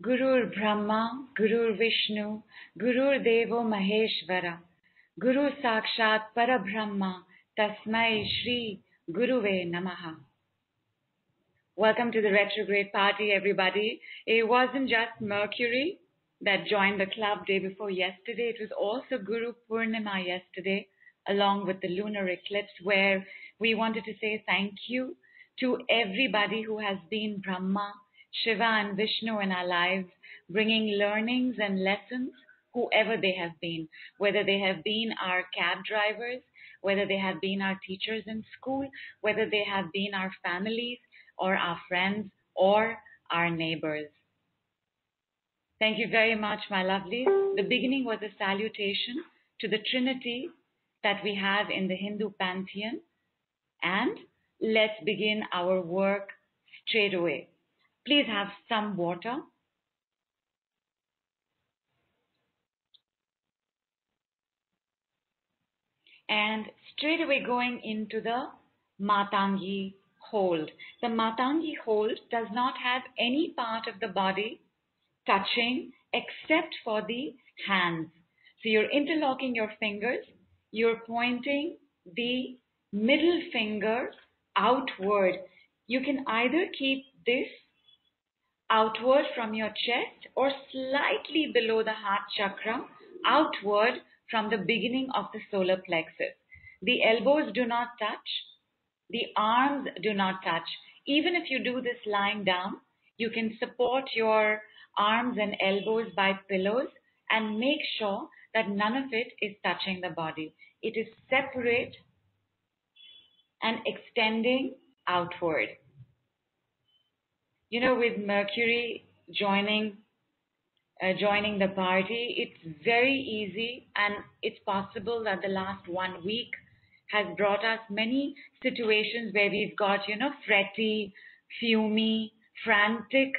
Gurur Brahma, Gurur Vishnu, Gurur Devo Maheshvara, Guru Sakshat Parabrahma, Tasmai Shri Guruve Namaha. Welcome to the retrograde party, everybody. It wasn't just Mercury that joined the club day before yesterday. It was also Guru Purnima yesterday, along with the lunar eclipse, where we wanted to say thank you to everybody who has been Brahma, Shiva, and Vishnu in our lives, bringing learnings and lessons, whoever they have been, whether they have been our cab drivers, whether they have been our teachers in school, whether they have been our families or our friends or our neighbors. Thank you very much, my lovelies. The beginning was a salutation to the Trinity that we have in the Hindu pantheon. And let's begin our work straight away. Please have some water. And straight away going into the Matangi hold. The Matangi hold does not have any part of the body touching except for the hands. So you're interlocking your fingers, you're pointing the middle finger outward. You can either keep this outward from your chest or slightly below the heart chakra, outward from the beginning of the solar plexus. The elbows do not touch, the arms do not touch. Even if you do this lying down, you can support your arms and elbows by pillows and make sure that none of it is touching the body. It is separate and extending outward. You know, with Mercury joining uh, joining the party, it's very easy and it's possible that the last one week has brought us many situations where we've got, you know, fretty, fumy, frantic,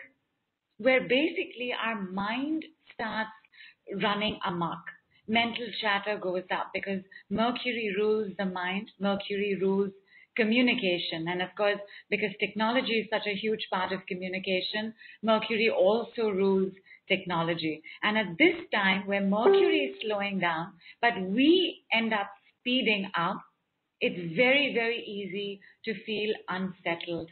where basically our mind starts running amok. Mental chatter goes up because Mercury rules the mind, Mercury rules communication. And of course, because technology is such a huge part of communication, Mercury also rules technology. And at this time where Mercury is slowing down, but we end up speeding up, it's very, very easy to feel unsettled.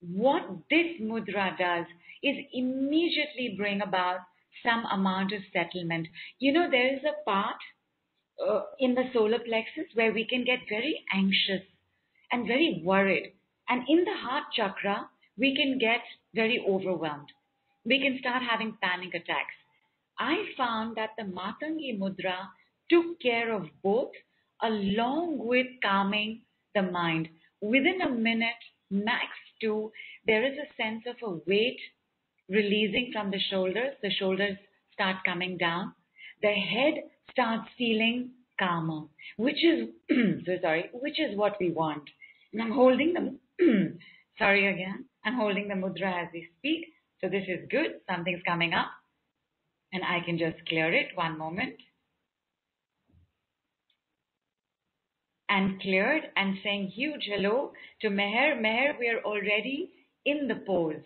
What this mudra does is immediately bring about some amount of settlement. You know, there is a part uh, in the solar plexus where we can get very anxious and very worried. And in the heart chakra, we can get very overwhelmed. We can start having panic attacks. I found that the Matangi Mudra took care of both along with calming the mind. Within a minute, max two, there is a sense of a weight releasing from the shoulders. The shoulders start coming down. The head starts feeling calmer, which is, so sorry, which is what we want. And I'm holding the, sorry again, I'm holding the mudra as we speak. So this is good. Something's coming up. And I can just clear it. One moment. And cleared and saying huge hello to Meher. Meher, we are already in the pose.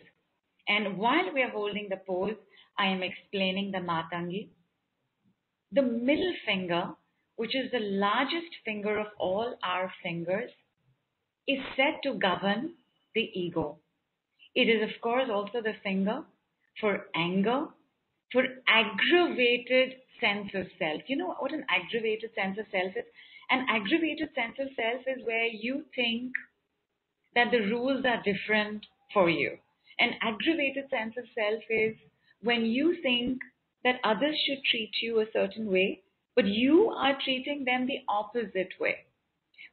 And while we are holding the pose, I am explaining the Matangi. The middle finger, which is the largest finger of all our fingers, is said to govern the ego. It is, of course, also the finger for anger, for aggravated sense of self. You know what an aggravated sense of self is? An aggravated sense of self is where you think that the rules are different for you. An aggravated sense of self is when you think that others should treat you a certain way, but you are treating them the opposite way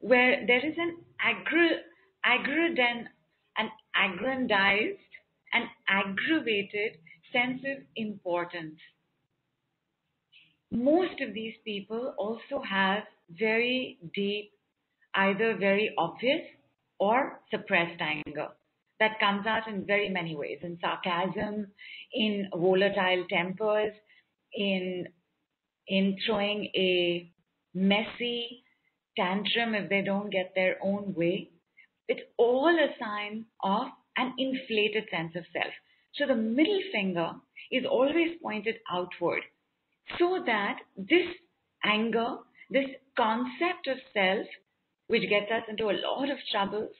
where there is an aggra- aggradan, an aggrandized and aggravated sense of importance. Most of these people also have very deep, either very obvious or suppressed anger that comes out in very many ways in sarcasm, in volatile tempers, in in throwing a messy tantrum if they don't get their own way. It's all a sign of an inflated sense of self. So the middle finger is always pointed outward so that this anger, this concept of self, which gets us into a lot of troubles,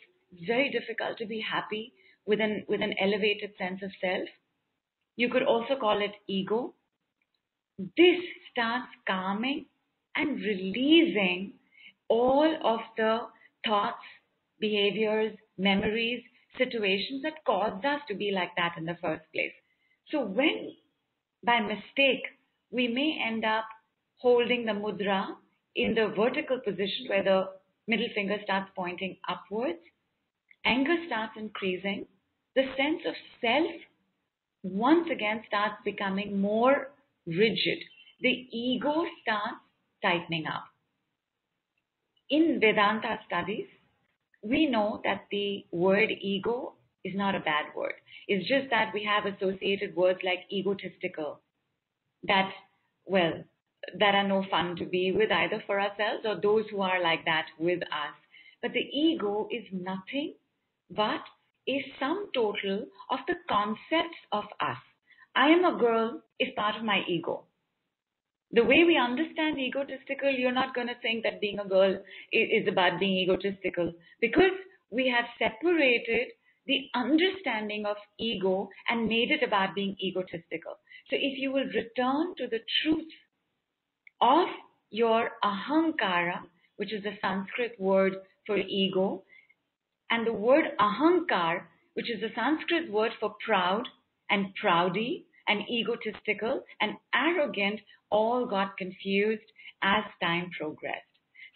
very difficult to be happy with an, with an elevated sense of self. You could also call it ego. This starts calming and releasing all of the thoughts, behaviors, memories, situations that caused us to be like that in the first place. So when by mistake we may end up holding the mudra in the vertical position where the middle finger starts pointing upwards, anger starts increasing, the sense of self once again starts becoming more rigid. The ego starts tightening up. In Vedanta studies, we know that the word ego is not a bad word. It's just that we have associated words like egotistical that, well, that are no fun to be with either for ourselves or those who are like that with us. But the ego is nothing but a sum total of the concepts of us. I am a girl is part of my ego. The way we understand egotistical, you're not going to think that being a girl is about being egotistical because we have separated the understanding of ego and made it about being egotistical. So if you will return to the truth of your ahankara, which is a Sanskrit word for ego, and the word ahankar, which is a Sanskrit word for proud and proudy and egotistical and arrogant, all got confused as time progressed.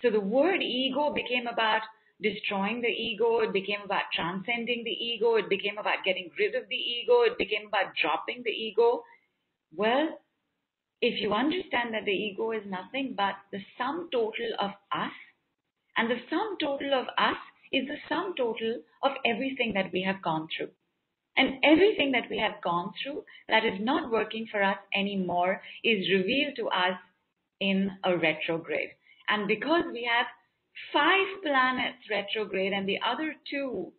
So the word ego became about destroying the ego, it became about transcending the ego, it became about getting rid of the ego, it became about dropping the ego. Well, if you understand that the ego is nothing but the sum total of us, and the sum total of us is the sum total of everything that we have gone through. And everything that we have gone through that is not working for us anymore is revealed to us in a retrograde. And because we have five planets retrograde and the other two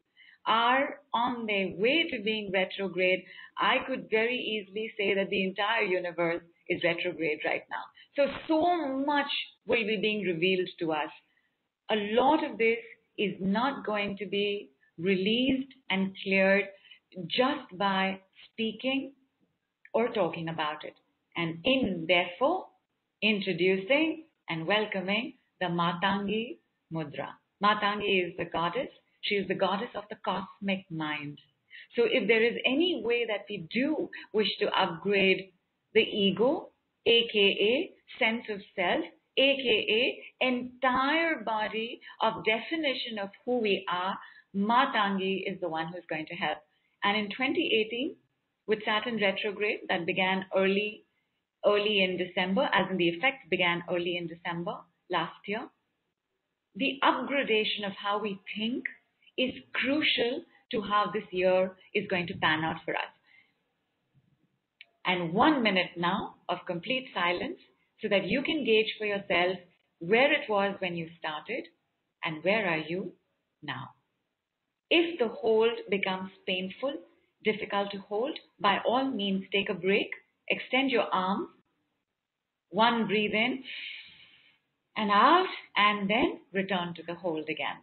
are on their way to being retrograde, I could very easily say that the entire universe is retrograde right now. So, so much will be being revealed to us. A lot of this is not going to be released and cleared just by speaking or talking about it. And in, therefore, introducing and welcoming the Matangi Mudra. Matangi is the goddess. She is the goddess of the cosmic mind. So if there is any way that we do wish to upgrade the ego, aka sense of self, aka entire body of definition of who we are, Matangi is the one who's going to help. And in 2018, with Saturn retrograde that began early, early in December, as in the effects began early in December last year, the upgradation of how we think is crucial to how this year is going to pan out for us. And one minute now of complete silence so that you can gauge for yourself where it was when you started and where are you now. If the hold becomes painful, difficult to hold, by all means take a break, extend your arms, one breathe in and out, and then return to the hold again.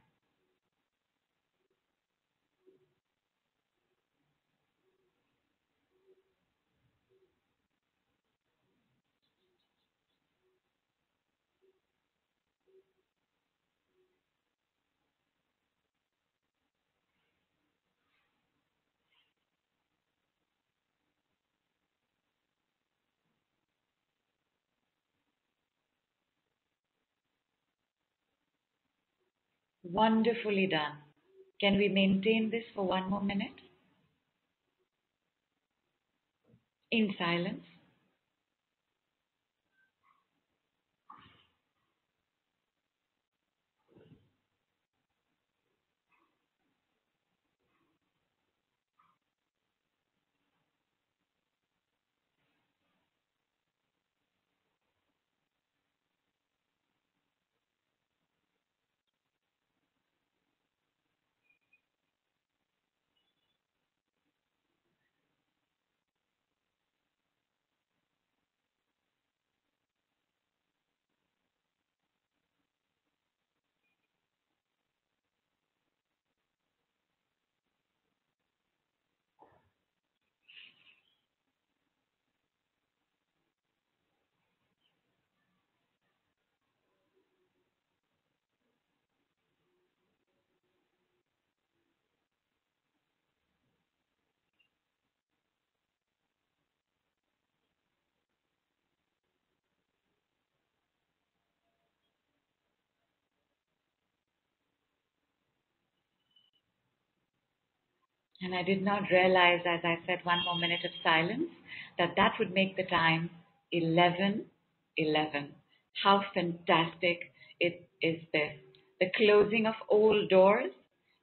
Wonderfully done. Can we maintain this for one more minute? In silence. And I did not realize, as I said, one more minute of silence, that that would make the time 11 11. How fantastic it is this. The closing of old doors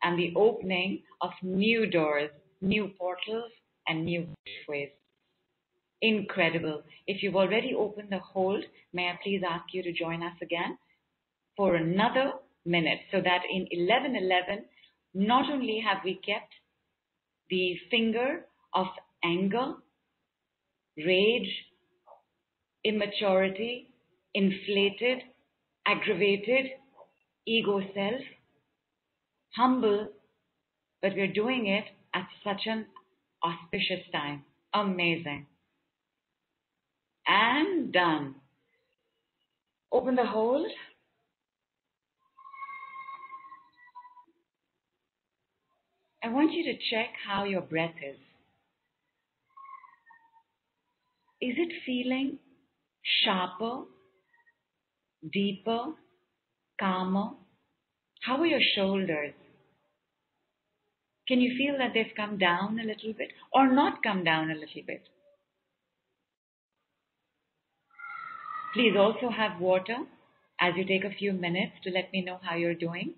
and the opening of new doors, new portals, and new gateways. Incredible. If you've already opened the hold, may I please ask you to join us again for another minute so that in 1111, not only have we kept the finger of anger, rage, immaturity, inflated, aggravated, ego self, humble, but we're doing it at such an auspicious time. Amazing. And done. Open the hold. I want you to check how your breath is. Is it feeling sharper, deeper, calmer? How are your shoulders? Can you feel that they've come down a little bit or not come down a little bit? Please also have water as you take a few minutes to let me know how you're doing.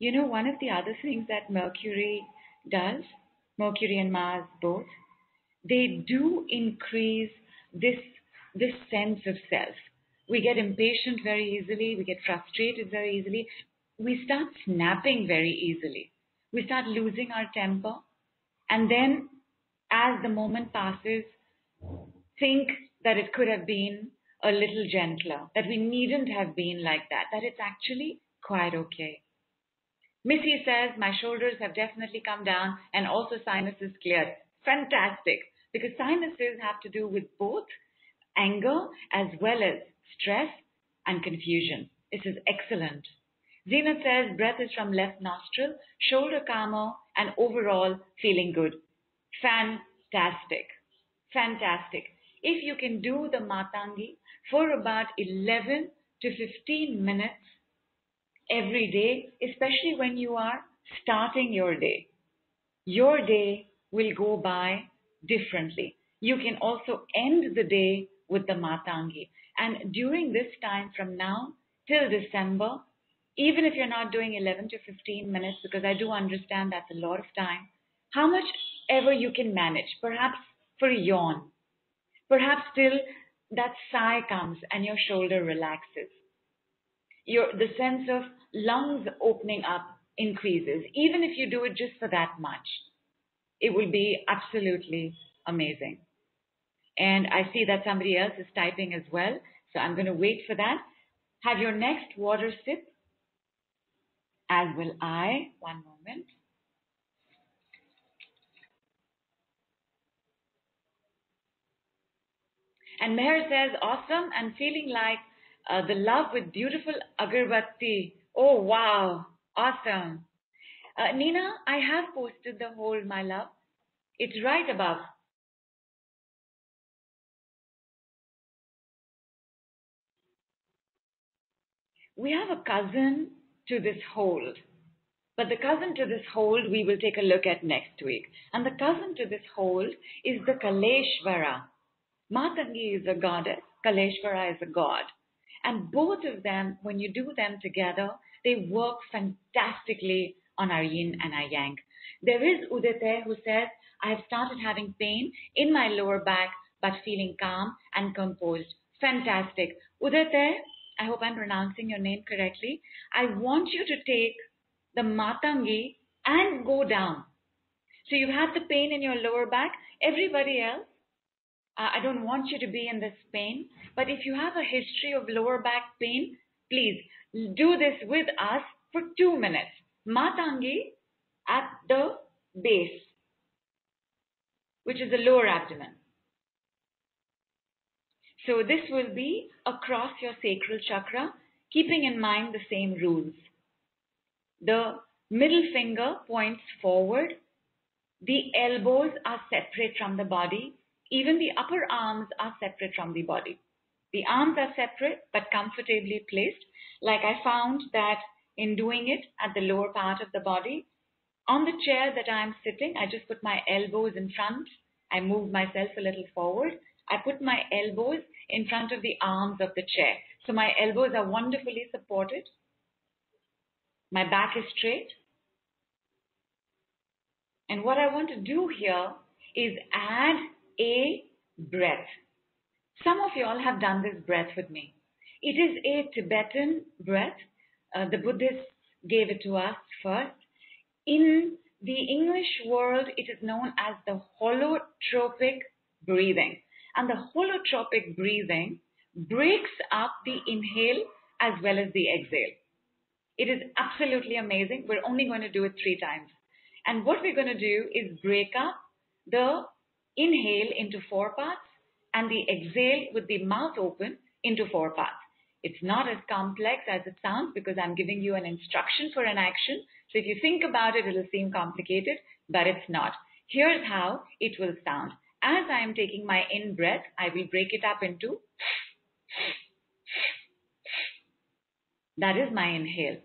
You know, one of the other things that Mercury does, Mercury and Mars both, they do increase this, this sense of self. We get impatient very easily, we get frustrated very easily, we start snapping very easily, we start losing our temper, and then as the moment passes, think that it could have been a little gentler, that we needn't have been like that, that it's actually quite okay. Missy says, My shoulders have definitely come down and also sinuses cleared. Fantastic. Because sinuses have to do with both anger as well as stress and confusion. This is excellent. Zena says, Breath is from left nostril, shoulder calmer, and overall feeling good. Fantastic. Fantastic. If you can do the Matangi for about 11 to 15 minutes every day, especially when you are starting your day, your day will go by differently. You can also end the day with the Matangi. And during this time from now till December, even if you're not doing 11 to 15 minutes, because I do understand that's a lot of time, how much ever you can manage. Perhaps for a yawn. Perhaps till that sigh comes and your shoulder relaxes. Your, the sense of lungs opening up increases, even if you do it just for that much. It will be absolutely amazing. And I see that somebody else is typing as well, so I'm going to wait for that. Have your next water sip, as will I. One moment. And Meher says, awesome and feeling like uh, the love with beautiful agarbatti. Oh, wow. Awesome. Uh, Nina, I have posted the whole, my love. It's right above. We have a cousin to this hold. But the cousin to this hold we will take a look at next week. And the cousin to this hold is the Kaleshvara. Matangi is a goddess, Kaleshvara is a god. And both of them, when you do them together, they work fantastically on our yin and our yang. There is Udete who says, I have started having pain in my lower back, but feeling calm and composed. Fantastic. Udete, I hope I'm pronouncing your name correctly. I want you to take the Matangi and go down. So you have the pain in your lower back. Everybody else, Uh, I don't want you to be in this pain, but if you have a history of lower back pain, please do this with us for two minutes. Matangi at the base, which is the lower abdomen. So this will be across your sacral chakra, keeping in mind the same rules. The middle finger points forward. The elbows are separate from the body even the upper arms are separate from the body. The arms are separate but comfortably placed. Like I found that in doing it at the lower part of the body, on the chair that I'm sitting, I just put my elbows in front. I move myself a little forward. I put my elbows in front of the arms of the chair. So my elbows are wonderfully supported. My back is straight. And what I want to do here is add a breath. Some of you all have done this breath with me. It is a Tibetan breath. Uh, the Buddhists gave it to us first. In the English world, it is known as the holotropic breathing. And the holotropic breathing breaks up the inhale as well as the exhale. It is absolutely amazing. We're only going to do it three times. And what we're going to do is break up the inhale into four parts and the exhale with the mouth open into four parts. It's not as complex as it sounds because I'm giving you an instruction for an action. So if you think about it, it'll seem complicated, but it's not. Here's how it will sound. As I am taking my in breath, I will break it up into that is my inhale.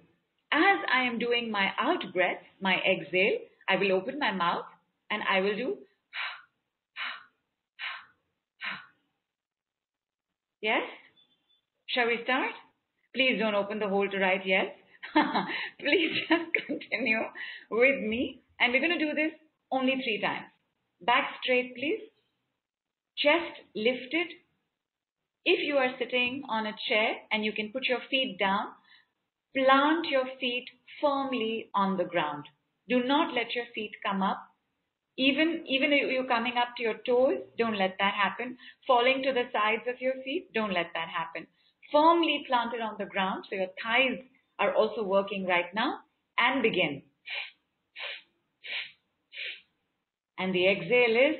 As I am doing my out breath, my exhale, I will open my mouth and I will do Yes? Shall we start? Please don't open the hole to write yes. Please just continue with me. And we're going to do this only three times. Back straight, please. Chest lifted. If you are sitting on a chair and you can put your feet down, plant your feet firmly on the ground. Do not let your feet come up even, even if you're coming up to your toes, don't let that happen. Falling to the sides of your feet, don't let that happen. Firmly planted on the ground, so your thighs are also working right now, and begin. And the exhale is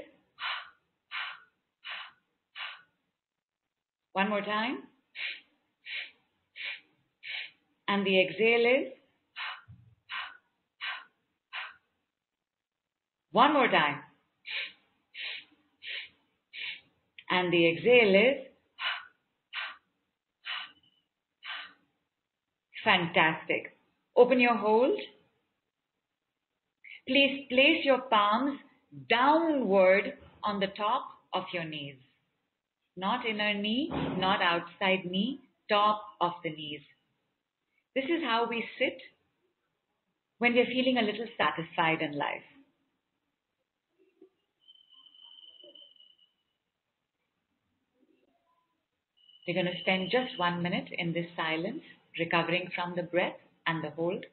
one more time. And the exhale is One more time. And the exhale is fantastic. Open your hold. Please place your palms downward on the top of your knees. Not inner knee, not outside knee, top of the knees. This is how we sit when we're feeling a little satisfied in life. We're going to spend just one minute in this silence, recovering from the breath and the hold.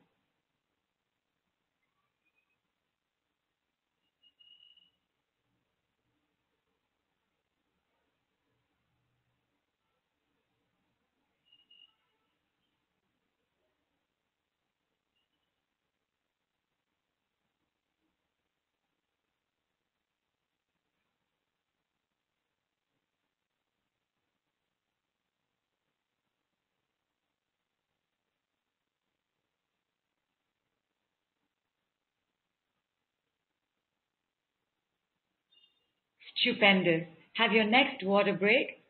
Stupendous. Have your next water break.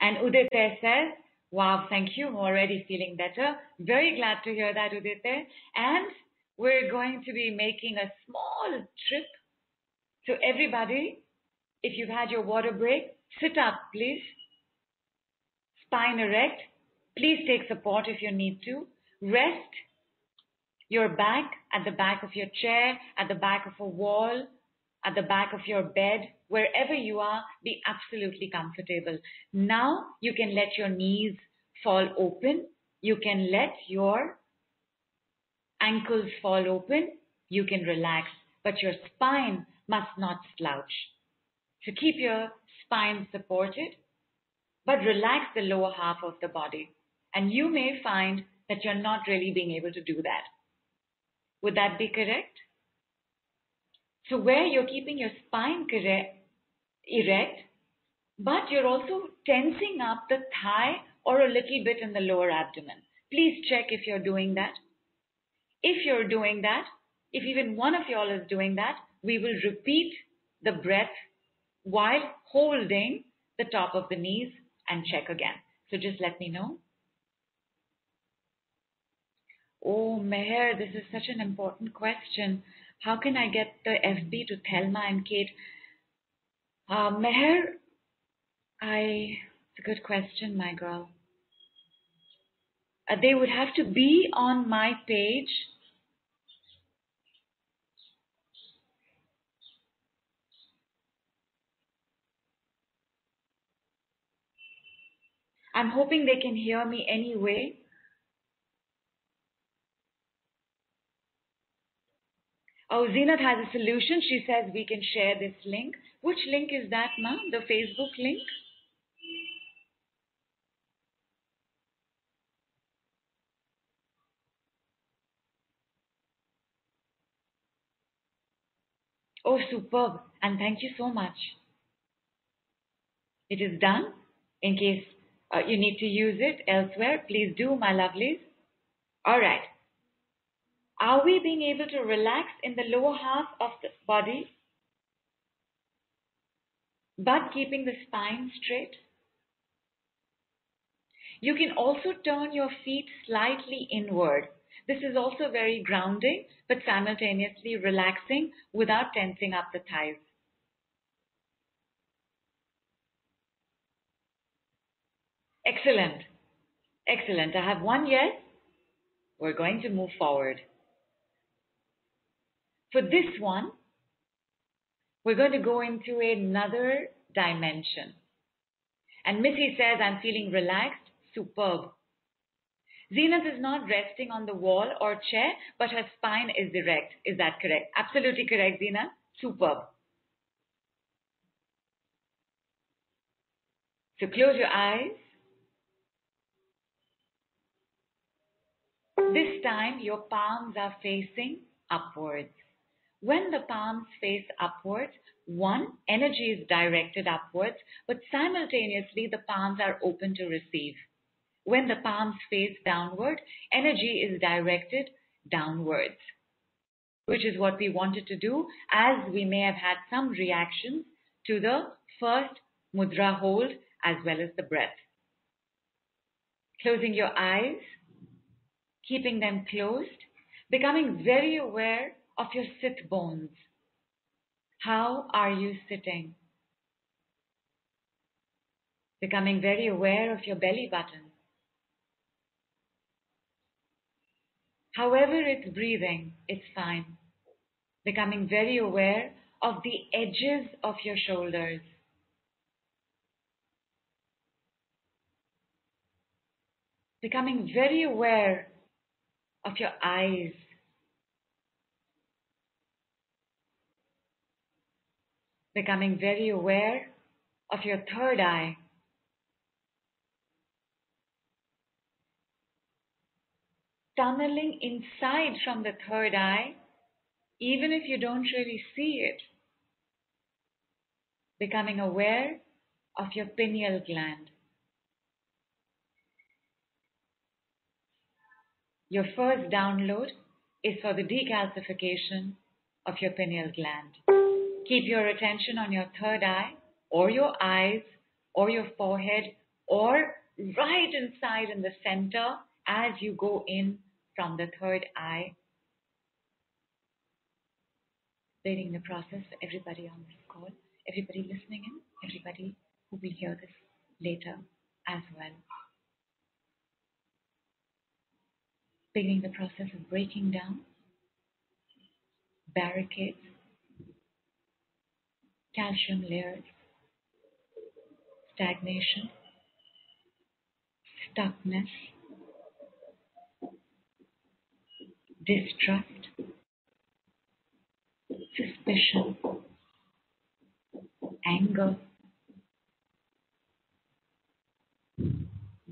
And Udite says, Wow, thank you. I'm already feeling better. Very glad to hear that, Udite. And we're going to be making a small trip. So, everybody, if you've had your water break, sit up, please. Spine erect. Please take support if you need to. Rest your back at the back of your chair, at the back of a wall, at the back of your bed, wherever you are, be absolutely comfortable. Now you can let your knees fall open. You can let your ankles fall open. You can relax, but your spine must not slouch. So keep your spine supported, but relax the lower half of the body. And you may find that you're not really being able to do that. Would that be correct? So where you're keeping your spine correct, erect, but you're also tensing up the thigh or a little bit in the lower abdomen. Please check if you're doing that. If you're doing that, if even one of y'all is doing that, we will repeat the breath while holding the top of the knees and check again. So just let me know. Oh, Meher, this is such an important question. How can I get the FB to Thelma and Kate? Uh, Meher, I, it's a good question, my girl. Uh, they would have to be on my page. I'm hoping they can hear me anyway. Oh, Zenith has a solution. She says we can share this link. Which link is that, ma? The Facebook link? Oh, superb. And thank you so much. It is done. In case uh, you need to use it elsewhere, please do, my lovelies. All right. Are we being able to relax in the lower half of the body, but keeping the spine straight? You can also turn your feet slightly inward. This is also very grounding, but simultaneously relaxing without tensing up the thighs. Excellent. Excellent. I have one yes. We're going to move forward. For this one, we're going to go into another dimension. And Missy says, I'm feeling relaxed. Superb. Zenith is not resting on the wall or chair, but her spine is erect. Is that correct? Absolutely correct, Zenith. Superb. So close your eyes. This time your palms are facing upwards. When the palms face upwards, one, energy is directed upwards, but simultaneously the palms are open to receive. When the palms face downward, energy is directed downwards, which is what we wanted to do as we may have had some reactions to the first mudra hold as well as the breath. Closing your eyes, keeping them closed, becoming very aware of your sit bones. How are you sitting? Becoming very aware of your belly button. However it's breathing, it's fine. Becoming very aware of the edges of your shoulders. Becoming very aware of your eyes. Becoming very aware of your third eye. tunneling inside from the third eye, even if you don't really see it. Becoming aware of your pineal gland. Your first download is for the decalcification of your pineal gland. Keep your attention on your third eye or your eyes or your forehead or right inside in the center as you go in from the third eye. Leading the process for everybody on this call, everybody listening in, everybody who will hear this later as well. beginning the process of breaking down barricades, calcium layers, stagnation, stuckness, distrust, suspicion, anger,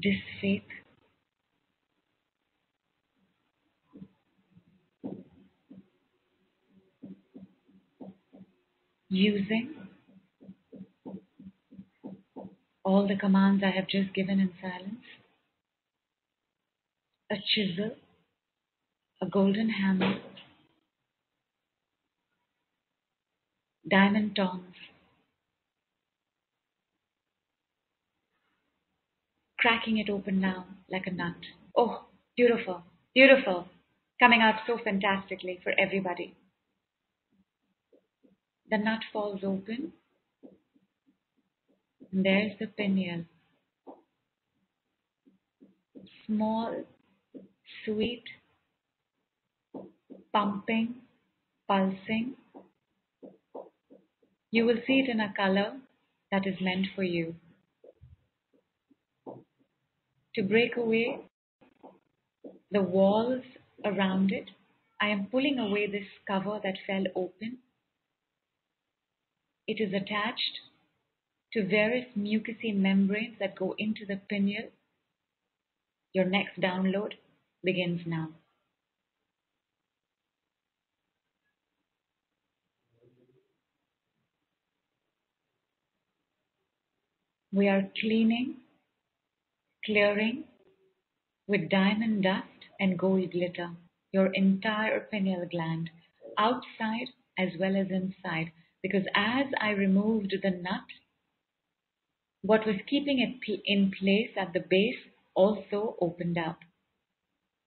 disfaith, using all the commands I have just given in silence. A chisel, a golden hammer, diamond tongs, cracking it open now like a nut. Oh, beautiful, beautiful. Coming out so fantastically for everybody. The nut falls open. And there's the pineal. Small, sweet, pumping, pulsing. You will see it in a color that is meant for you. To break away the walls around it, I am pulling away this cover that fell open. It is attached to various mucousy membranes that go into the pineal. Your next download begins now. We are cleaning, clearing with diamond dust and gold glitter your entire pineal gland, outside as well as inside, because as I removed the nut, what was keeping it in place at the base also opened up.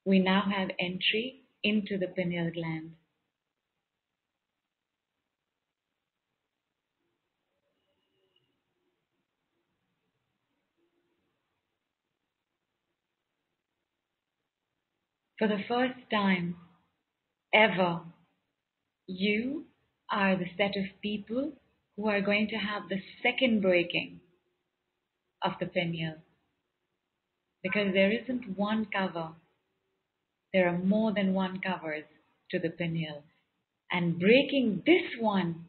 We now have entry into the pineal gland. For the first time ever, you are the set of people who are going to have the second breaking of the pineal. Because there isn't one cover, there are more than one covers to the pineal. And breaking this one,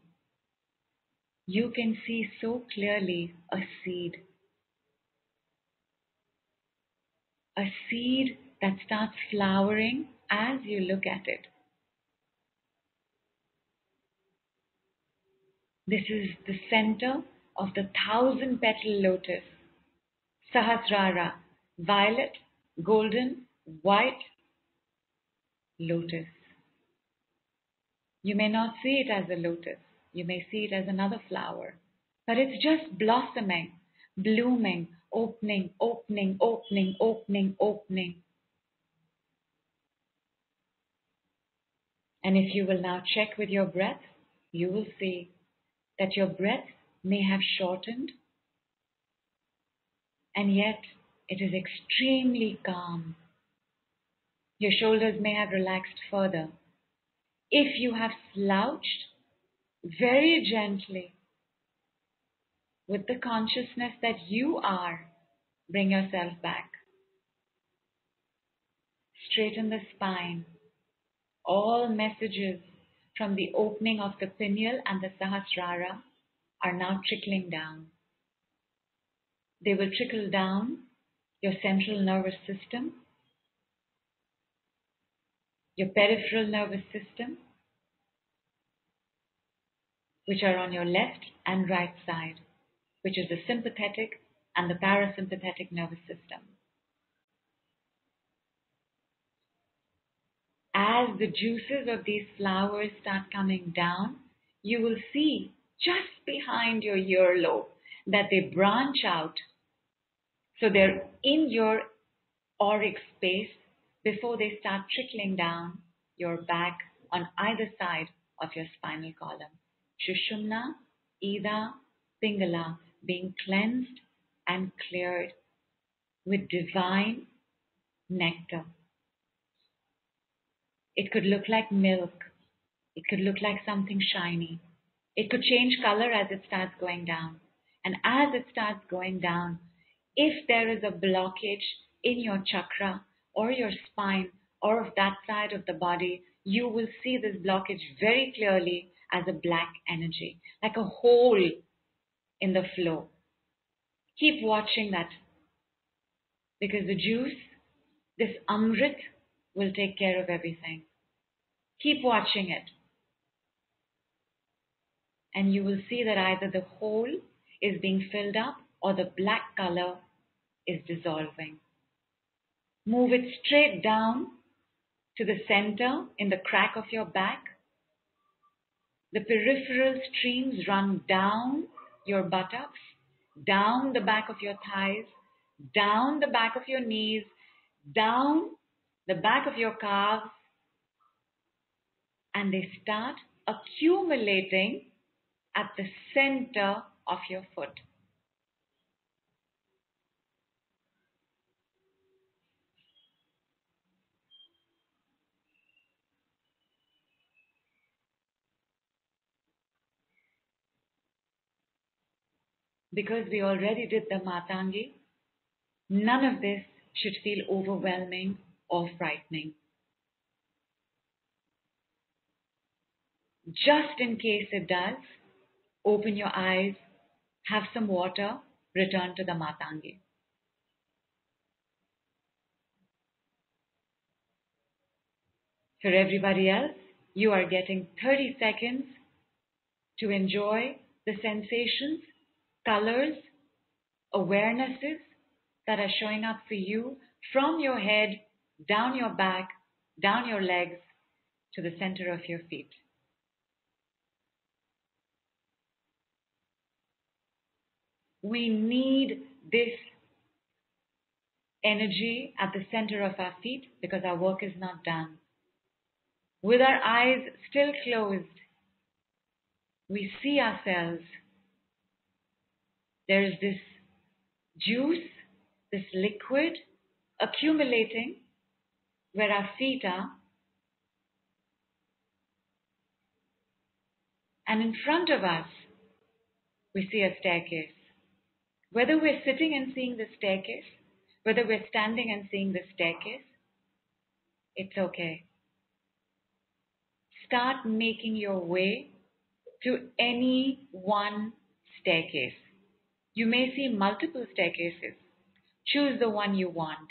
you can see so clearly a seed. A seed that starts flowering as you look at it. This is the center of the thousand petal lotus, Sahasrara, violet, golden, white lotus. You may not see it as a lotus, you may see it as another flower, but it's just blossoming, blooming, opening, opening, opening, opening, opening. And if you will now check with your breath, you will see that your breath may have shortened, and yet it is extremely calm. Your shoulders may have relaxed further. If you have slouched, very gently, with the consciousness that you are, bring yourself back. Straighten the spine all messages from the opening of the pineal and the sahasrara are now trickling down. They will trickle down your central nervous system, your peripheral nervous system, which are on your left and right side, which is the sympathetic and the parasympathetic nervous system. As the juices of these flowers start coming down, you will see just behind your earlobe that they branch out. So they're in your auric space before they start trickling down your back on either side of your spinal column. Shushumna, Ida, Pingala being cleansed and cleared with divine nectar. It could look like milk. It could look like something shiny. It could change color as it starts going down. And as it starts going down, if there is a blockage in your chakra or your spine or of that side of the body, you will see this blockage very clearly as a black energy, like a hole in the flow. Keep watching that because the juice, this amrit, will take care of everything. Keep watching it. And you will see that either the hole is being filled up or the black color is dissolving. Move it straight down to the center in the crack of your back. The peripheral streams run down your buttocks, down the back of your thighs, down the back of your knees, down the back of your calves, and they start accumulating at the center of your foot. Because we already did the Matangi, none of this should feel overwhelming or frightening. Just in case it does, open your eyes, have some water, return to the Matangi. For everybody else, you are getting 30 seconds to enjoy the sensations, colors, awarenesses that are showing up for you from your head, down your back, down your legs, to the center of your feet. We need this energy at the center of our feet because our work is not done. With our eyes still closed, we see ourselves. There is this juice, this liquid accumulating where our feet are. And in front of us, we see a staircase. Whether we're sitting and seeing the staircase, whether we're standing and seeing the staircase, it's okay. Start making your way to any one staircase. You may see multiple staircases. Choose the one you want.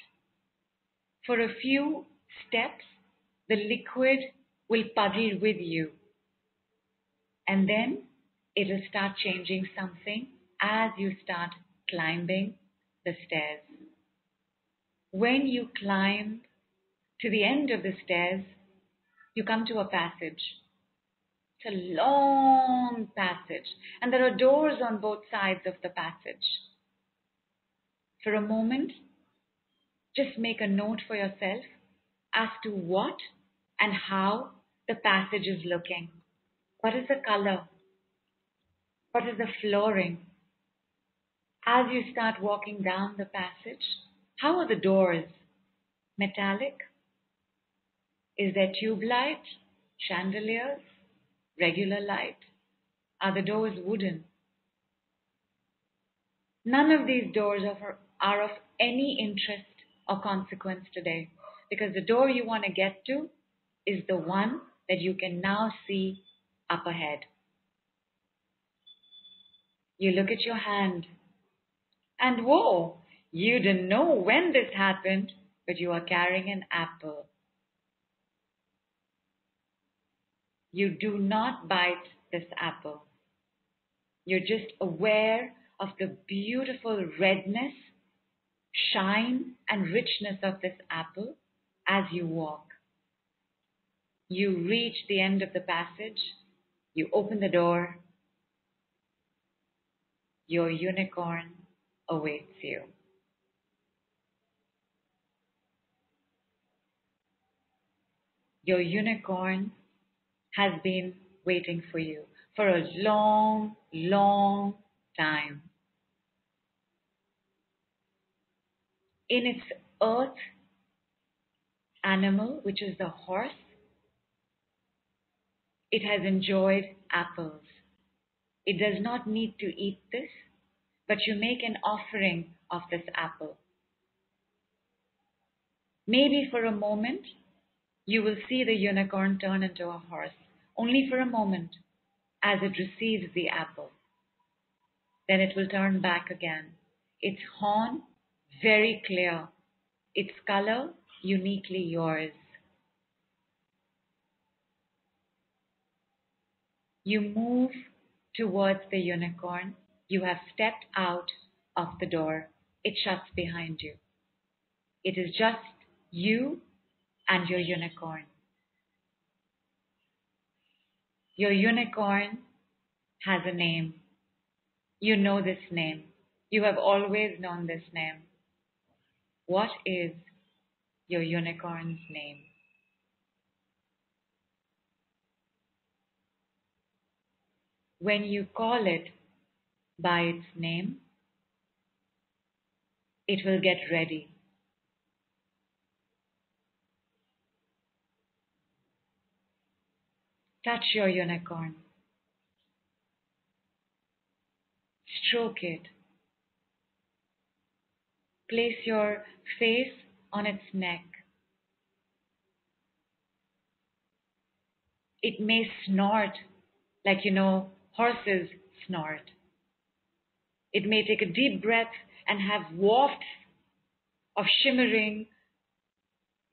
For a few steps, the liquid will puddle with you. And then it'll start changing something as you start climbing the stairs. When you climb to the end of the stairs, you come to a passage. It's a long passage, and there are doors on both sides of the passage. For a moment, just make a note for yourself as to what and how the passage is looking. What is the color? What is the flooring? As you start walking down the passage, how are the doors? Metallic? Is there tube light? Chandeliers? Regular light? Are the doors wooden? None of these doors are of any interest or consequence today because the door you want to get to is the one that you can now see up ahead. You look at your hand and whoa, you didn't know when this happened, but you are carrying an apple. You do not bite this apple. You're just aware of the beautiful redness, shine, and richness of this apple as you walk. You reach the end of the passage, you open the door, your unicorn awaits you. Your unicorn has been waiting for you for a long, long time. In its earth animal, which is the horse, it has enjoyed apples. It does not need to eat this but you make an offering of this apple. Maybe for a moment, you will see the unicorn turn into a horse, only for a moment, as it receives the apple. Then it will turn back again. Its horn, very clear. Its color, uniquely yours. You move towards the unicorn you have stepped out of the door. It shuts behind you. It is just you and your unicorn. Your unicorn has a name. You know this name. You have always known this name. What is your unicorn's name? When you call it by its name, it will get ready. Touch your unicorn. Stroke it. Place your face on its neck. It may snort like you know horses snort. It may take a deep breath and have wafts of shimmering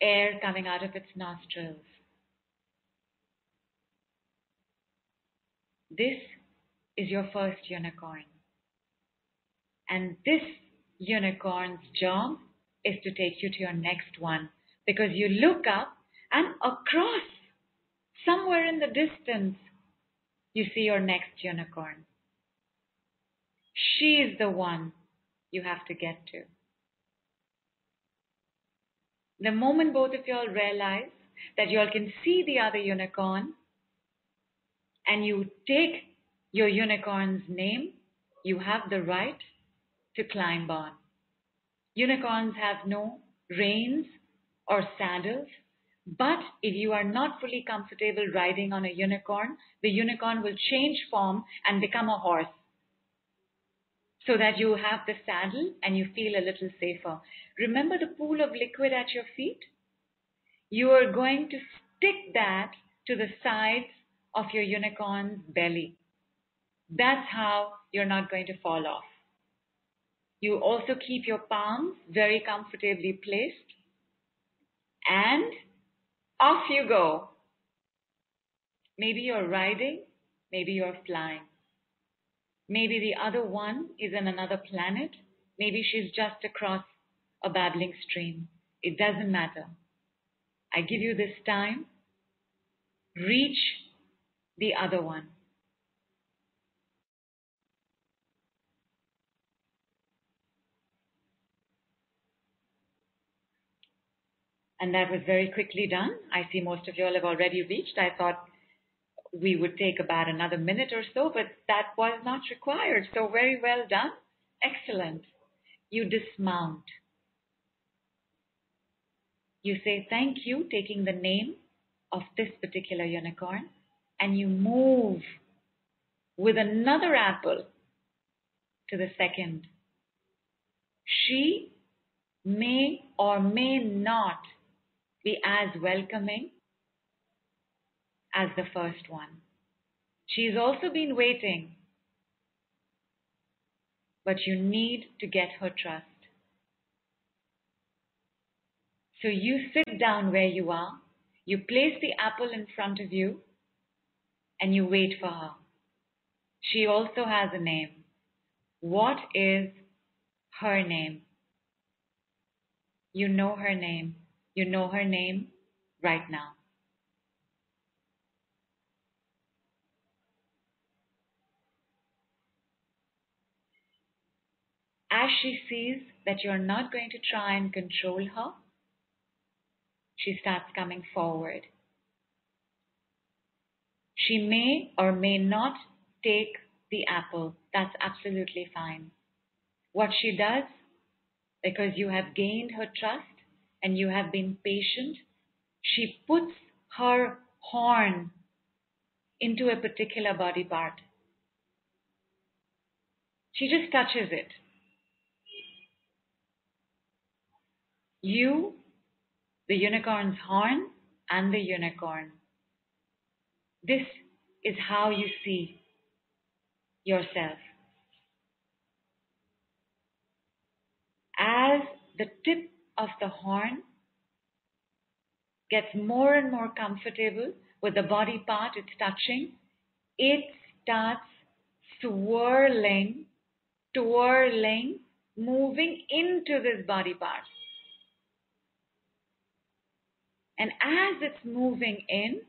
air coming out of its nostrils. This is your first unicorn. And this unicorn's job is to take you to your next one because you look up and across, somewhere in the distance, you see your next unicorn. She's the one you have to get to. The moment both of y'all realize that y'all can see the other unicorn and you take your unicorn's name, you have the right to climb on. Unicorns have no reins or saddles, but if you are not fully comfortable riding on a unicorn, the unicorn will change form and become a horse so that you have the saddle and you feel a little safer. Remember the pool of liquid at your feet? You are going to stick that to the sides of your unicorn's belly. That's how you're not going to fall off. You also keep your palms very comfortably placed. And off you go. Maybe you're riding, maybe you're flying. Maybe the other one is in another planet. Maybe she's just across a babbling stream. It doesn't matter. I give you this time. Reach the other one. And that was very quickly done. I see most of you all have already reached. I thought we would take about another minute or so, but that was not required. So very well done. Excellent. You dismount. You say thank you, taking the name of this particular unicorn, and you move with another apple to the second. She may or may not be as welcoming as the first one. She's also been waiting, but you need to get her trust. So you sit down where you are, you place the apple in front of you, and you wait for her. She also has a name. What is her name? You know her name. You know her name right now. As she sees that you're not going to try and control her, she starts coming forward. She may or may not take the apple. That's absolutely fine. What she does, because you have gained her trust, and you have been patient, she puts her horn into a particular body part. She just touches it. You, the unicorn's horn, and the unicorn. This is how you see yourself. As the tip of the horn gets more and more comfortable with the body part it's touching, it starts swirling, twirling, moving into this body part. And as it's moving in,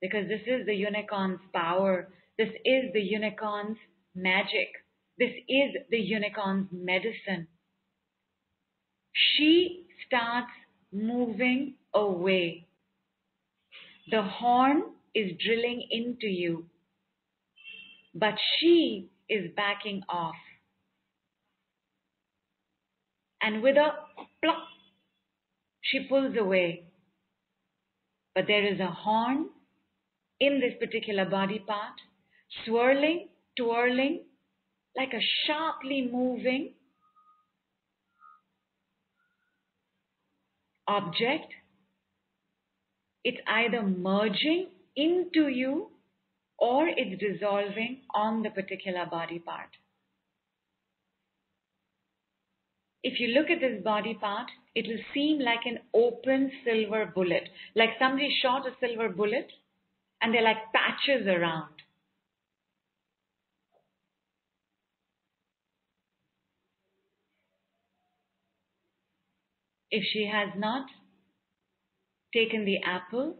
because this is the unicorn's power, this is the unicorn's magic, this is the unicorn's medicine. she starts moving away. The horn is drilling into you, but she is backing off. And with a pluck, she pulls away. But there is a horn in this particular body part, swirling, twirling, like a sharply moving object. It's either merging into you or it's dissolving on the particular body part. If you look at this body part, it will seem like an open silver bullet, like somebody shot a silver bullet and they're like patches around. If she has not taken the apple,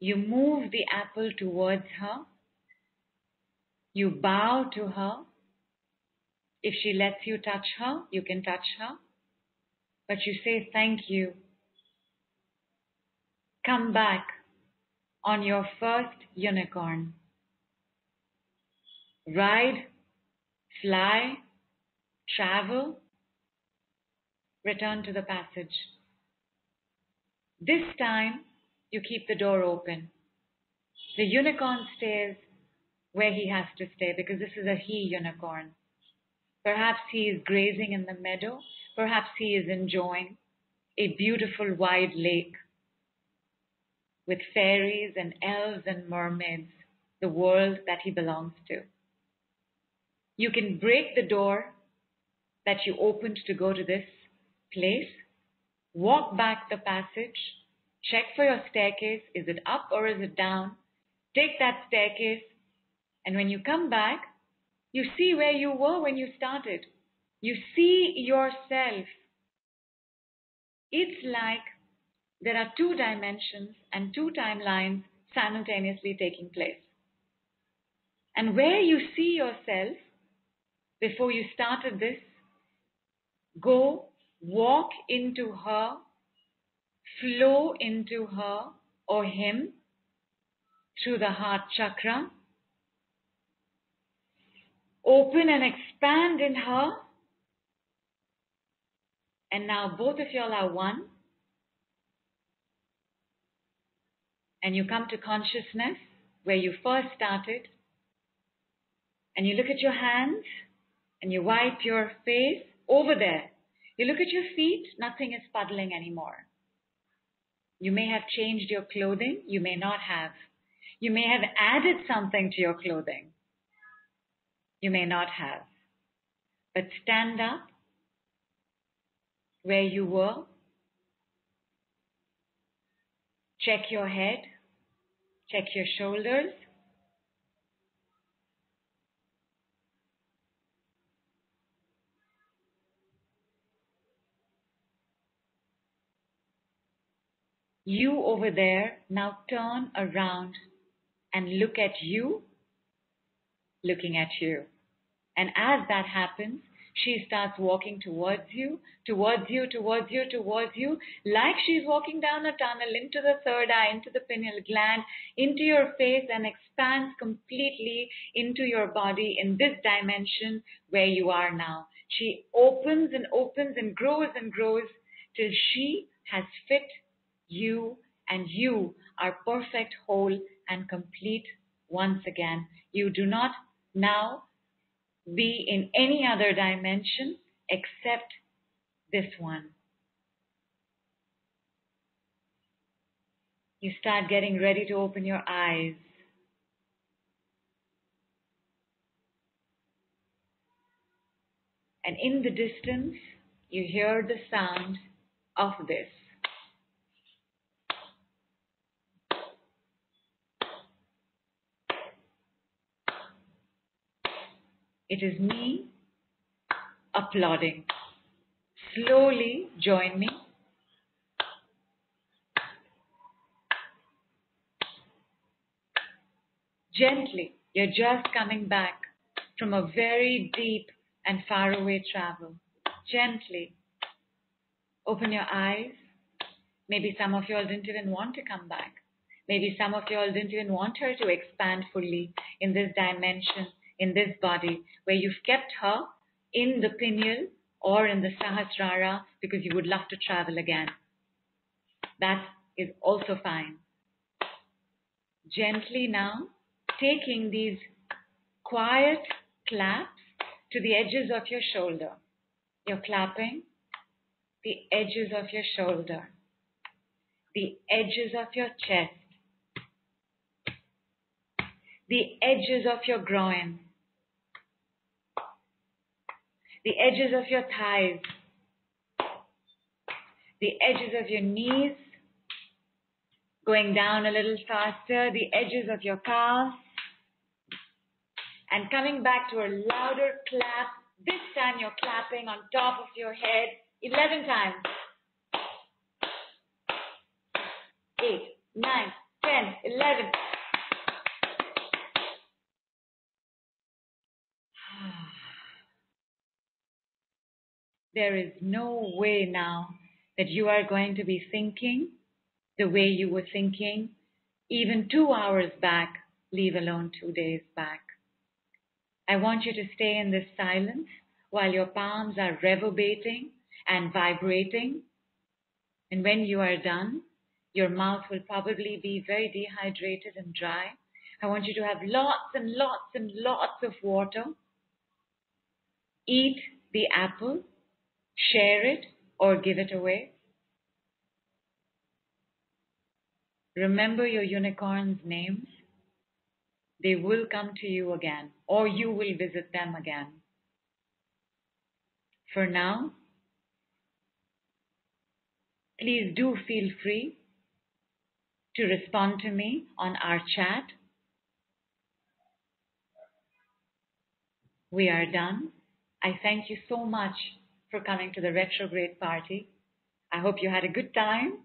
you move the apple towards her. You bow to her. If she lets you touch her, you can touch her. But you say thank you. Come back on your first unicorn. Ride, fly, travel, return to the passage. This time, you keep the door open. The unicorn stays where he has to stay because this is a he unicorn. Perhaps he is grazing in the meadow. Perhaps he is enjoying a beautiful wide lake with fairies and elves and mermaids, the world that he belongs to. You can break the door that you opened to go to this place, walk back the passage, check for your staircase. Is it up or is it down? Take that staircase, and when you come back, you see where you were when you started. You see yourself. It's like there are two dimensions and two timelines simultaneously taking place. And where you see yourself before you started this, go walk into her, flow into her or him through the heart chakra, open and expand in her. And now both of y'all are one. And you come to consciousness where you first started. And you look at your hands and you wipe your face over there. You look at your feet, nothing is puddling anymore. You may have changed your clothing, you may not have. You may have added something to your clothing. You may not have. But stand up where you were. Check your head. Check your shoulders. You over there now turn around and look at you looking at you. And as that happens, she starts walking towards you, towards you, towards you, towards you, like she's walking down a tunnel into the third eye, into the pineal gland, into your face, and expands completely into your body in this dimension where you are now. She opens and opens and grows and grows till she has fit you and you are perfect, whole, and complete once again. You do not now be in any other dimension except this one. You start getting ready to open your eyes. And in the distance, you hear the sound of this. It is me applauding. Slowly join me. Gently, you're just coming back from a very deep and faraway travel. Gently. Open your eyes. Maybe some of y'all didn't even want to come back. Maybe some of y'all didn't even want her to expand fully in this dimension, in this body, where you've kept her in the pineal or in the Sahasrara because you would love to travel again. That is also fine. Gently now, taking these quiet claps to the edges of your shoulder. You're clapping the edges of your shoulder, the edges of your chest, the edges of your groin, the edges of your thighs, the edges of your knees, going down a little faster, the edges of your calves, and coming back to a louder clap. This time you're clapping on top of your head 11 times. 8, 9, 10, 11. There is no way now that you are going to be thinking the way you were thinking even two hours back, leave alone two days back. I want you to stay in this silence while your palms are reverberating and vibrating. And when you are done, your mouth will probably be very dehydrated and dry. I want you to have lots and lots and lots of water. Eat the apple, share it, or give it away. Remember your unicorn's names. They will come to you again, or you will visit them again. For now, please do feel free to respond to me on our chat. We are done. I thank you so much for coming to the retrograde party. I hope you had a good time.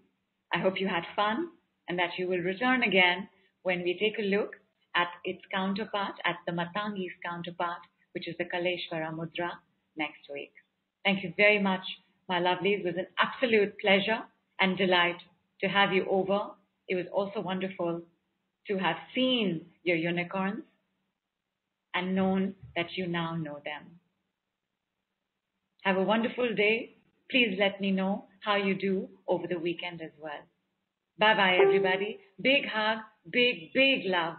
I hope you had fun and that you will return again when we take a look at its counterpart, at the Matangi's counterpart, which is the Kaleshvara Mudra, next week. Thank you very much, my lovelies. It was an absolute pleasure and delight to have you over. It was also wonderful to have seen your unicorns and known that you now know them. Have a wonderful day. Please let me know how you do over the weekend as well. Bye bye, everybody. Big hug, big, big love.